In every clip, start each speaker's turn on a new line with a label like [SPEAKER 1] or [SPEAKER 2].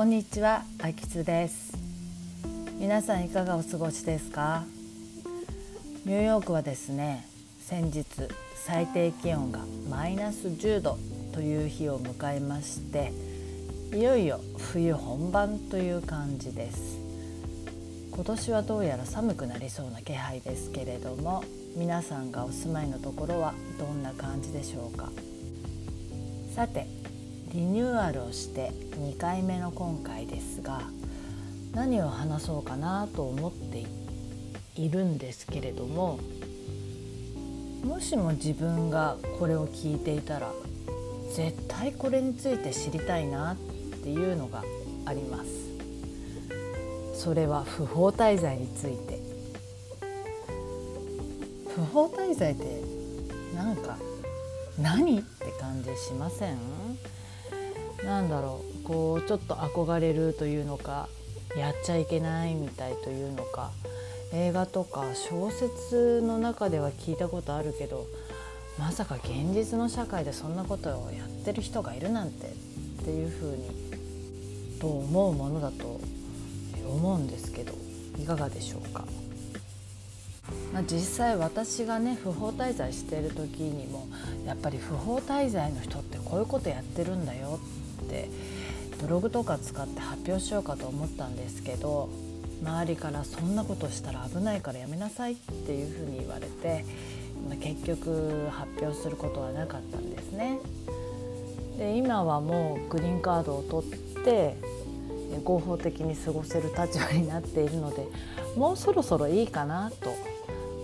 [SPEAKER 1] こんにちは、あきつです。皆さんいかがお過ごしですか？ニューヨークはですね先日最低気温がマイナス10度という日を迎えましていよいよ冬本番という感じです。今年はどうやら寒くなりそうな気配ですけれども皆さんがお住まいのところはどんな感じでしょうか？さてリニューアルをして2回目の今回ですが何を話そうかなと思っているんですけれどももしも自分がこれを聞いていたら絶対これについて知りたいなっていうのがあります。それは不法滞在について。不法滞在ってなんか何って感じしません？なんだろうこうちょっと憧れるというのかやっちゃいけないみたいというのか映画とか小説の中では聞いたことあるけどまさか現実の社会でそんなことをやってる人がいるなんてっていうふうにと思うものだと思うんですけどいかがでしょうか。まあ、実際私がね不法滞在してる時にもやっぱり不法滞在の人ってこういうことやってるんだよってブログとか使って発表しようかと思ったんですけど周りからそんなことしたら危ないからやめなさいっていうふうに言われて、まあ、結局発表することはなかったんですね。で今はもうグリーンカードを取って合法的に過ごせる立場になっているのでもうそろそろいいかなと、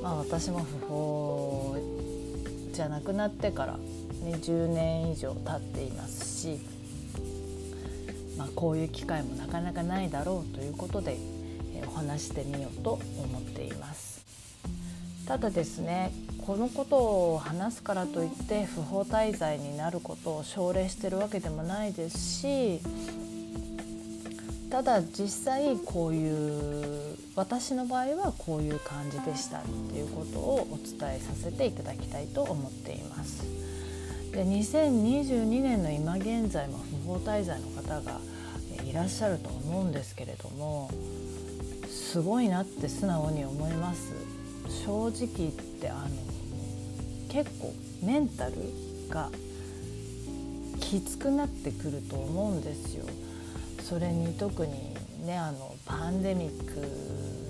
[SPEAKER 1] まあ、私も不法じゃなくなってから、ね、10年以上経っていますしまあ、こういう機会もなかなかないだろうということで、えお話してみようと思っています。ただですねこのことを話すからといって不法滞在になることを奨励してるわけでもないですしただ実際こういう私の場合はこういう感じでしたっていうことをお伝えさせていただきたいと思っています。で2022年の今現在も不法滞在の方がいらっしゃると思うんですけれどもすごいなって素直に思います。正直言ってあの結構メンタルがきつくなってくると思うんですよ。それに特にねあのパンデミック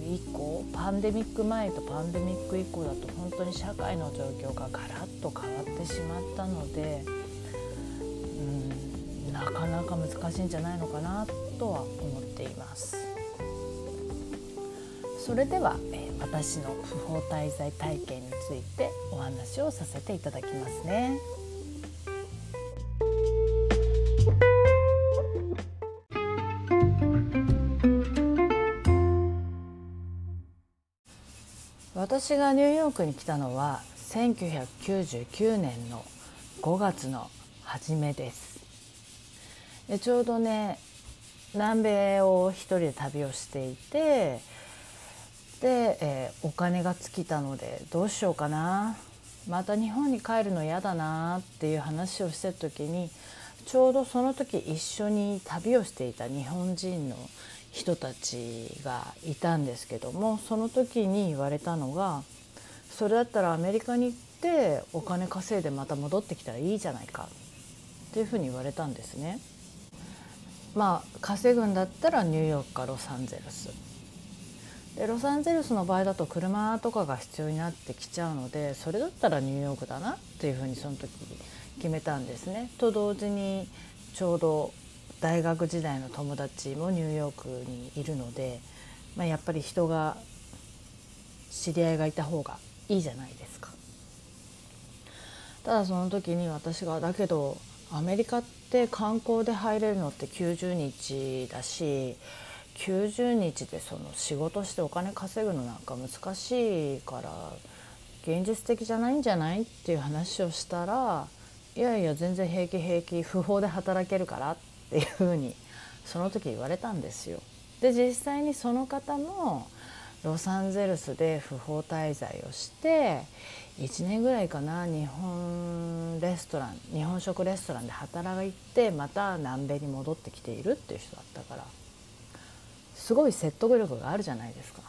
[SPEAKER 1] 以降パンデミック前とパンデミック以降だと本当に社会の状況がガラッと変わってしまったのでかなか難しいんじゃないのかなとは思っています。それでは、えー、私の不法滞在体験についてお話をさせていただきますね。私がニューヨークに来たのは1999年の5月の初めですでちょうどね南米を一人で旅をしていてで、えー、お金が尽きたのでどうしようかなまた日本に帰るの嫌だなっていう話をしてる時にちょうどその時一緒に旅をしていた日本人の人たちがいたんですけどもその時に言われたのがそれだったらアメリカに行ってお金稼いでまた戻ってきたらいいじゃないかっていうふうに言われたんですね。まあ稼ぐんだったらニューヨークかロサンゼルスでロサンゼルスの場合だと車とかが必要になってきちゃうのでそれだったらニューヨークだなっていうふうにその時決めたんですね。と同時にちょうど大学時代の友達もニューヨークにいるので、まあ、やっぱり人が知り合いがいた方がいいじゃないですか。ただその時に私がだけどアメリカって観光で入れるのって90日だし90日でその仕事してお金稼ぐのなんか難しいから現実的じゃないんじゃないっていう話をしたらいやいや全然平気平気不法で働けるからっていうふうにその時言われたんですよ。で実際にその方もロサンゼルスで不法滞在をして1年ぐらいかな日本レストラン日本食レストランで働いてまた南米に戻ってきているっていう人だったからすごい説得力があるじゃないですか。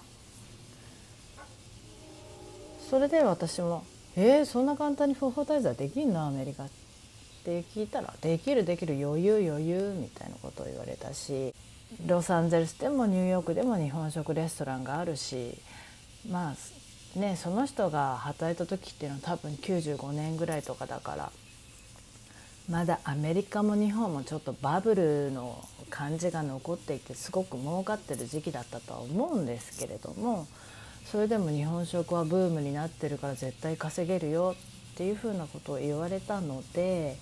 [SPEAKER 1] それで私も「えー、そんな簡単に不法滞在できんのアメリカ」って聞いたら「できるできる余裕余裕」みたいなことを言われたしロサンゼルスでもニューヨークでも日本食レストランがあるしまあねその人が働いた時っていうのは多分95年ぐらいとかだからまだアメリカも日本もちょっとバブルの感じが残っていてすごく儲かってる時期だったとは思うんですけれどもそれでも日本食はブームになってるから絶対稼げるよっていうふうなことを言われたので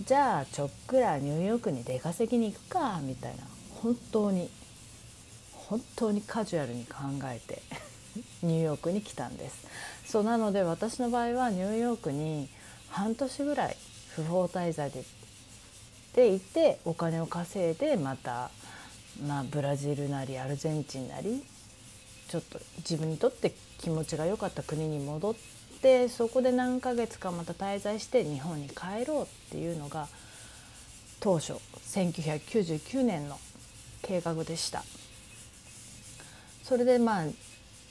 [SPEAKER 1] じゃあちょっくらニューヨークに出稼ぎに行くかみたいな本当に本当にカジュアルに考えて ニューヨークに来たんです。そうなので私の場合はニューヨークに半年ぐらい不法滞在ででいてお金を稼いでまた、まあ、ブラジルなりアルゼンチンなりちょっと自分にとって気持ちが良かった国に戻ってそこで何ヶ月かまた滞在して日本に帰ろうっていうのが当初1999年の計画でした。それでまあ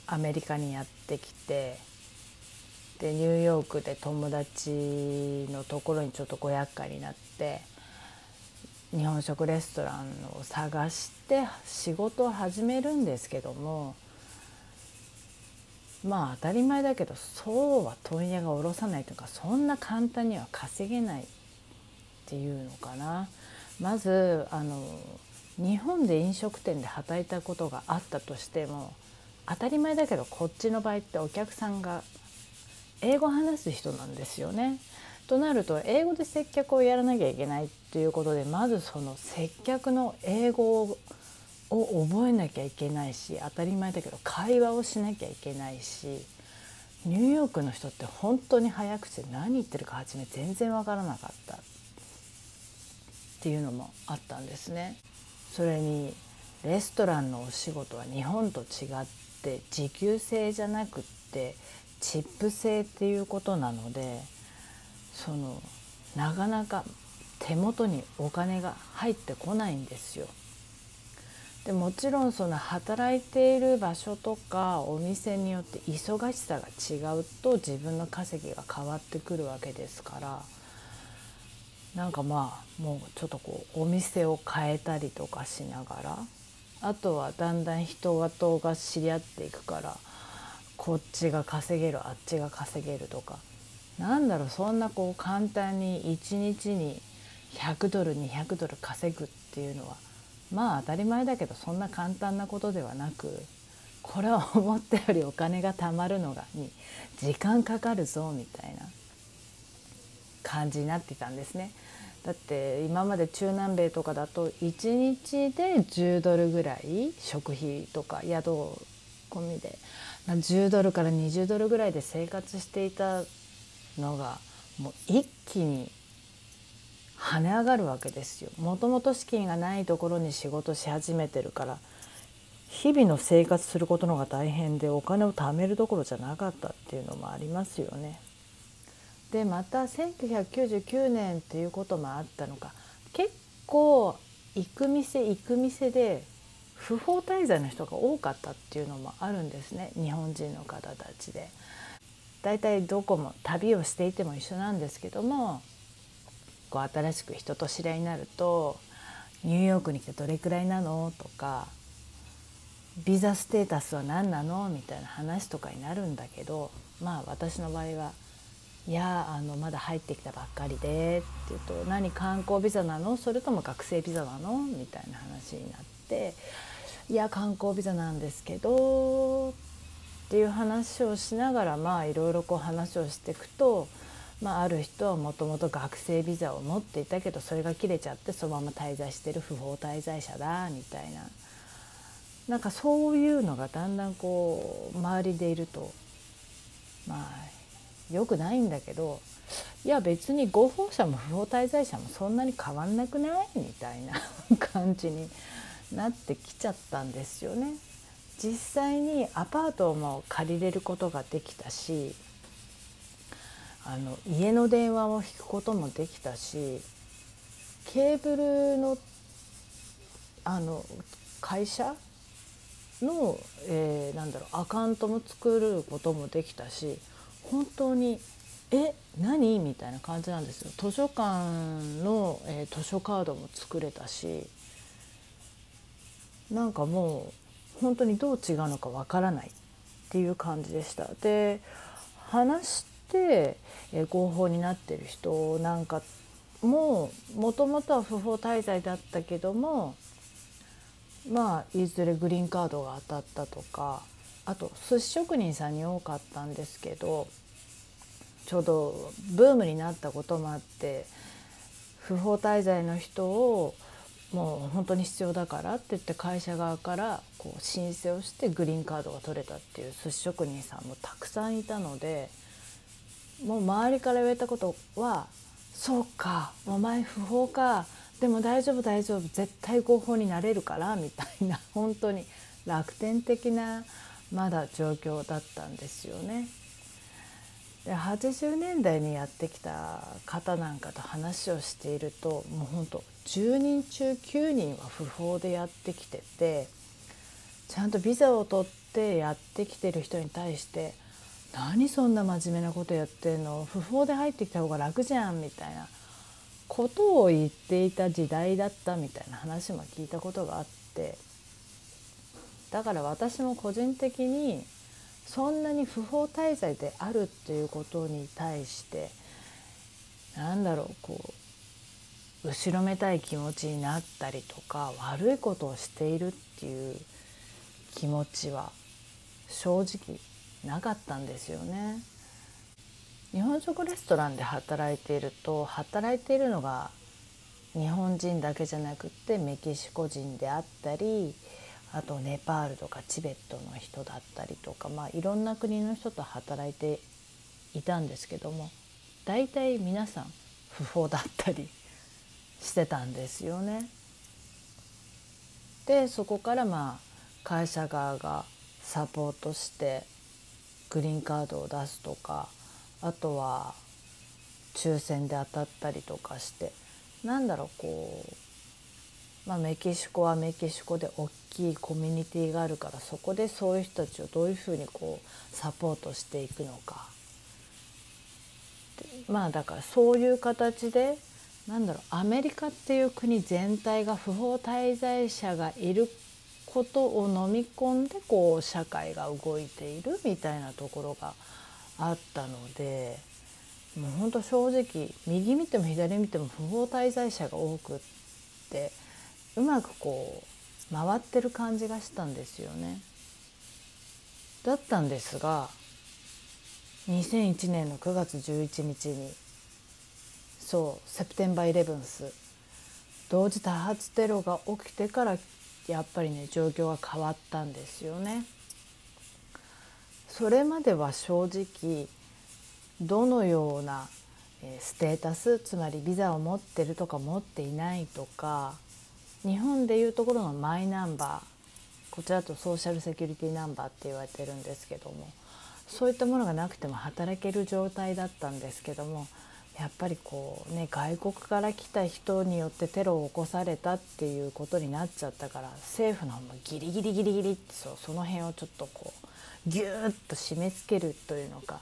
[SPEAKER 1] アメリカにやってきてでニューヨークで友達のところにちょっとご厄介になって日本食レストランを探して仕事を始めるんですけどもまあ当たり前だけどそうは問屋が下ろさないというかそんな簡単には稼げないっていうのかな。まずあの日本で飲食店で働いたことがあったとしても当たり前だけどこっちの場合ってお客さんが英語話す人なんですよね。となると英語で接客をやらなきゃいけないっていうことでまずその接客の英語を覚えなきゃいけないし当たり前だけど会話をしなきゃいけないしニューヨークの人って本当に早口で何言ってるか初め全然わからなかったっていうのもあったんですね。それにレストランのお仕事は日本と違って時給制じゃなくってチップ制っていうことなのでそのなかなか手元にお金が入ってこないんですよ。でもちろんその働いている場所とかお店によって忙しさが違うと自分の稼ぎが変わってくるわけですからなんかまあもうちょっとこうお店を変えたりとかしながらあとはだんだん人がとが知り合っていくからこっちが稼げるあっちが稼げるとか。なんだろうそんなこう簡単に1日に100ドル200ドル稼ぐっていうのはまあ当たり前だけどそんな簡単なことではなくこれは思ったよりお金が貯まるのがに時間かかるぞみたいな。感じになってたんですね。だって今まで中南米とかだと1日で10ドルぐらい食費とか宿込みで10ドルから20ドルぐらいで生活していたのがもう一気に跳ね上がるわけですよ。もともと資金がないところに仕事し始めてるから日々の生活することのが大変でお金を貯めるどころじゃなかったっていうのもありますよね。でまた1999年っていうこともあったのか結構行く店行く店で不法滞在の人が多かったっていうのもあるんですね日本人の方たちで。だいたいどこも旅をしていても一緒なんですけどもこう新しく人と知り合いになると「ニューヨークに来てどれくらいなの?」とか「ビザステータスは何なの?」みたいな話とかになるんだけどまあ私の場合は「いやあのまだ入ってきたばっかりで」って言うと「何観光ビザなの？それとも学生ビザなの?」みたいな話になって「いや観光ビザなんですけど」っていう話をしながらまあいろいろこう話をしていくと、まあ、ある人はもともと学生ビザを持っていたけどそれが切れちゃってそのまま滞在してる不法滞在者だみたいななんかそういうのがだんだんこう周りでいるとまあよくないんだけどいや別に合法者も不法滞在者もそんなに変わんなくない？みたいな 感じになってきちゃったんですよね。実際にアパートも借りれることができたしあの家の電話を引くこともできたしケーブルのあの会社の、えー、なんだろうアカウントも作ることもできたし本当にえ何？みたいな感じなんですよ図書館の、えー、図書カードも作れたしなんかもう本当にどう違うのかわからないっていう感じでした。で話して、えー、合法になってる人なんかももともとは不法滞在だったけどもまあいずれグリーンカードが当たったとかあと寿司職人さんに多かったんですけどちょうどブームになったこともあって不法滞在の人をもう本当に必要だからって言って会社側からこう申請をしてグリーンカードが取れたっていう寿司職人さんもたくさんいたのでもう周りから言われたことは「そうかお前不法かでも大丈夫大丈夫絶対合法になれるから」みたいな本当に楽天的なまだ状況だったんですよね。で80年代にやってきた方なんかと話をしているともうほんと10人中9人は不法でやってきててちゃんとビザを取ってやってきてる人に対して「何そんな真面目なことやってんの？不法で入ってきた方が楽じゃん」みたいなことを言っていた時代だったみたいな話も聞いたことがあってだから私も個人的にそんなに不法滞在であるっていうことに対してなんだろうこう後ろめたい気持ちになったりとか悪いことをしているっていう気持ちは正直なかったんですよね。日本食レストランで働いていると働いているのが日本人だけじゃなくってメキシコ人であったりあとネパールとかチベットの人だったりとか、まあ、いろんな国の人と働いていたんですけども大体皆さん不法だったり してたんですよね。でそこからまあ会社側がサポートしてグリーンカードを出すとかあとは抽選で当たったりとかしてなんだろうこうまあ、メキシコはメキシコで大きいコミュニティがあるからそこでそういう人たちをどういうふうにこうサポートしていくのかまあだからそういう形でなんだろうアメリカっていう国全体が不法滞在者がいることを飲み込んでこう社会が動いているみたいなところがあったのでもうほんと正直右見ても左見ても不法滞在者が多くって。うまくこう回ってる感じがしたんですよね。だったんですが2001年の9月11日にそうセプテンバーイレブンス同時多発テロが起きてからやっぱりね状況が変わったんですよね。それまでは正直どのようなステータスつまりビザを持ってるとか持っていないとか日本でいうところのマイナンバーこちらとソーシャルセキュリティナンバーって言われてるんですけどもそういったものがなくても働ける状態だったんですけどもやっぱりこうね外国から来た人によってテロを起こされたっていうことになっちゃったから政府の方もギリギリギリギリってそうその辺をちょっとこうギューッと締め付けるというのか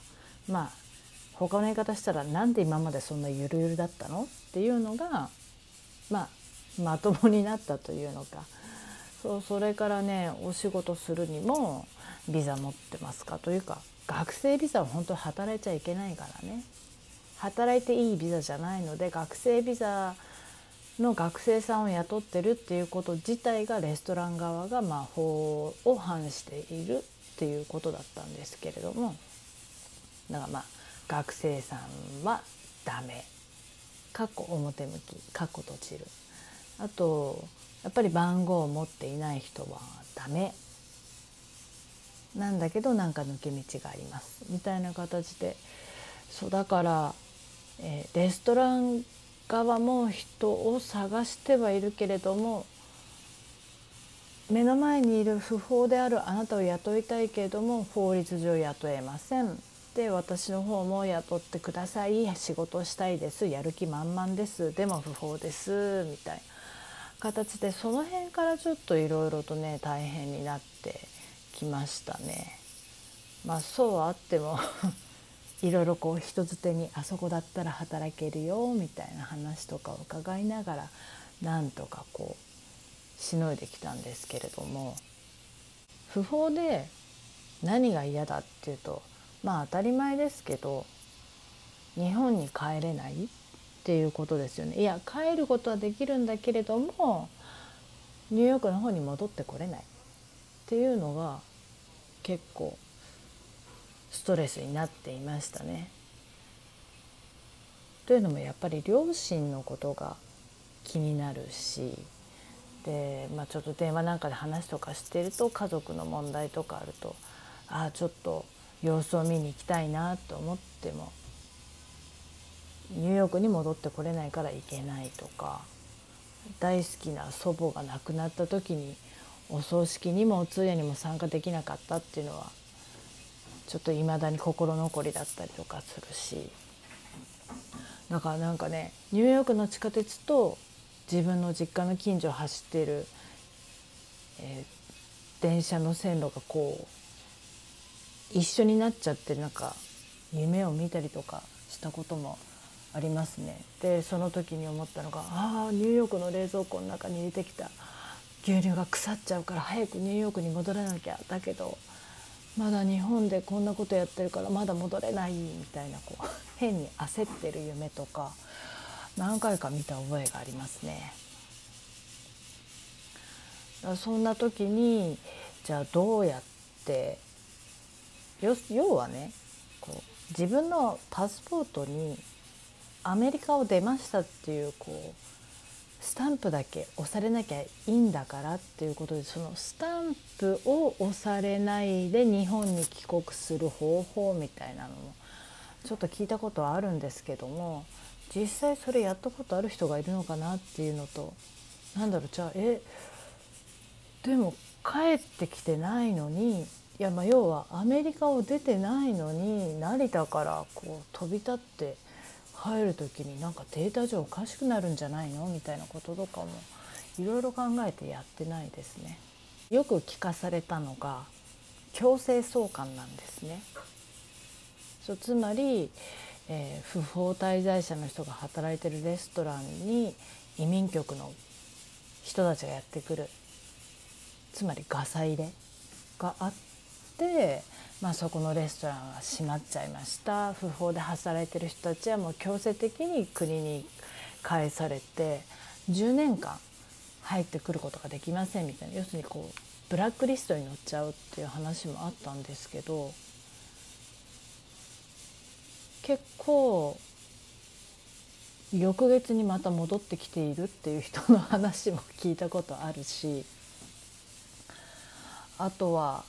[SPEAKER 1] まあ他の言い方したらなんで今までそんなゆるゆるだったの？っていうのがまあまともになったというのか。そうそれからねお仕事するにもビザ持ってますかというか学生ビザは本当働いちゃいけないからね。働いていいビザじゃないので学生ビザの学生さんを雇ってるっていうこと自体がレストラン側がま法を反しているっていうことだったんですけれども。だからまあ学生さんはダメ。かっこ表向き。かっこ閉じる。あとやっぱり番号を持っていない人はダメ。なんだけどなんか抜け道があります。みたいな形で。そうだから、えー、レストラン側も人を探してはいるけれども目の前にいる不法であるあなたを雇いたいけれども法律上雇えません。って私の方も雇ってください。仕事したいです。やる気満々です。でも不法です。みたいな。形でその辺からちょっといろいろとね大変になってきましたね。まあそうあっても いろいろこう人づてにあそこだったら働けるよみたいな話とかを伺いながらなんとかこうしのいできたんですけれども不法で何が嫌だっていうとまあ当たり前ですけど日本に帰れないっていうことですよね。いや帰ることはできるんだけれどもニューヨークの方に戻ってこれないっていうのが結構ストレスになっていましたね。というのもやっぱり両親のことが気になるしで、まあ、ちょっと電話なんかで話とかしてると家族の問題とかあるとああちょっと様子を見に行きたいなと思ってもニューヨークに戻ってこれないから行けないとか大好きな祖母が亡くなった時にお葬式にもお通夜にも参加できなかったっていうのはちょっといまだに心残りだったりとかするし。だからなんかねニューヨークの地下鉄と自分の実家の近所を走ってる、えー、電車の線路がこう一緒になっちゃってなんか夢を見たりとかしたこともありますね。でその時に思ったのがああニューヨークの冷蔵庫の中に入れてきた牛乳が腐っちゃうから早くニューヨークに戻らなきゃだけどまだ日本でこんなことやってるからまだ戻れないみたいなこう 変に焦ってる夢とか何回か見た覚えがありますね。そんな時にじゃあどうやって要はねこう自分のパスポートにアメリカを出ましたっていうこうスタンプだけ押されなきゃいいんだからっていうことでそのスタンプを押されないで日本に帰国する方法みたいなのもちょっと聞いたことはあるんですけども実際それやったことある人がいるのかなっていうのとなんだろうじゃあえでも帰ってきてないのにいやまあ要はアメリカを出てないのに成田からこう飛び立って帰る時になんかデータ上おかしくなるんじゃないのみたいなこととかもいろいろ考えてやってないですね。よく聞かされたのが強制送還なんですね。そうつまり、えー、不法滞在者の人が働いてるレストランに移民局の人たちがやってくるつまりガサ入れがあってまあ、そこのレストランは閉まっちゃいました。不法で働いてる人たちはもう強制的に国に返されて10年間入ってくることができませんみたいな。要するにこうブラックリストに載っちゃうっていう話もあったんですけど結構翌月にまた戻ってきているっていう人の話も聞いたことあるしあとは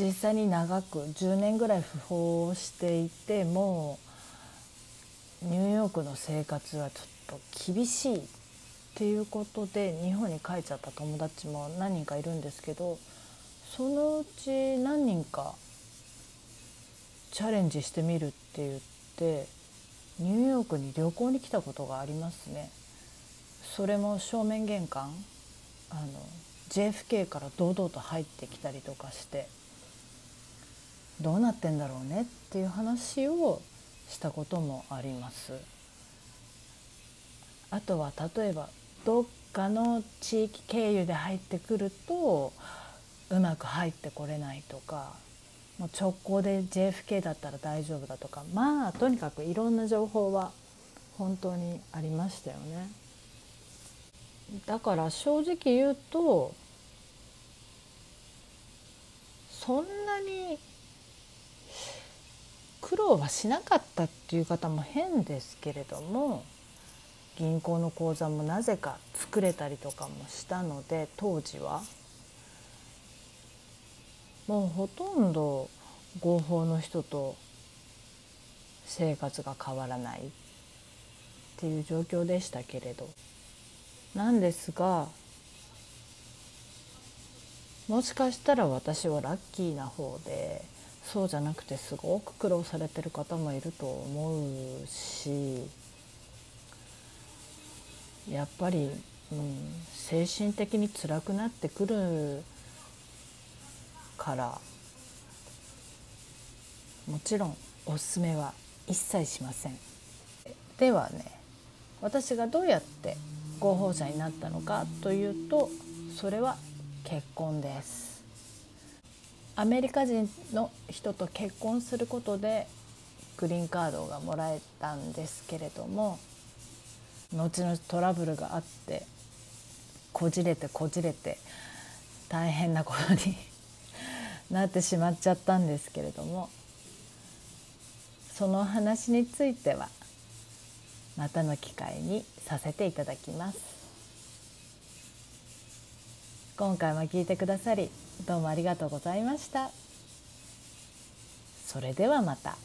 [SPEAKER 1] 実際に長く10年ぐらい不法をしていてもニューヨークの生活はちょっと厳しいっていうことで日本に帰っちゃった友達も何人かいるんですけどそのうち何人かチャレンジしてみるって言ってニューヨークに旅行に来たことがありますね。それも正面玄関あの JFK から堂々と入ってきたりとかしてどうなってんだろうねっていう話をしたこともあります。あとは例えばどっかの地域経由で入ってくるとうまく入ってこれないとかもう直行で JFK だったら大丈夫だとかまあとにかくいろんな情報は本当にありましたよね。だから正直言うとそんなに苦労はしなかったっていう方も変ですけれども銀行の口座もなぜか作れたりとかもしたので当時は。もうほとんど合法の人と生活が変わらない。っていう状況でしたけれど。なんですがもしかしたら私はラッキーな方でそうじゃなくてすごく苦労されてる方もいると思うしやっぱり、うん、精神的に辛くなってくるからもちろんおすすめは一切しません。ではね私がどうやって合法者になったのかというとそれは結婚ですアメリカ人の人と結婚することでグリーンカードがもらえたんですけれども後々トラブルがあってこじれてこじれて大変なことに なってしまっちゃったんですけれどもその話についてはまたの機会にさせていただきます。今回も聞いてくださりどうもありがとうございましたそれではまた。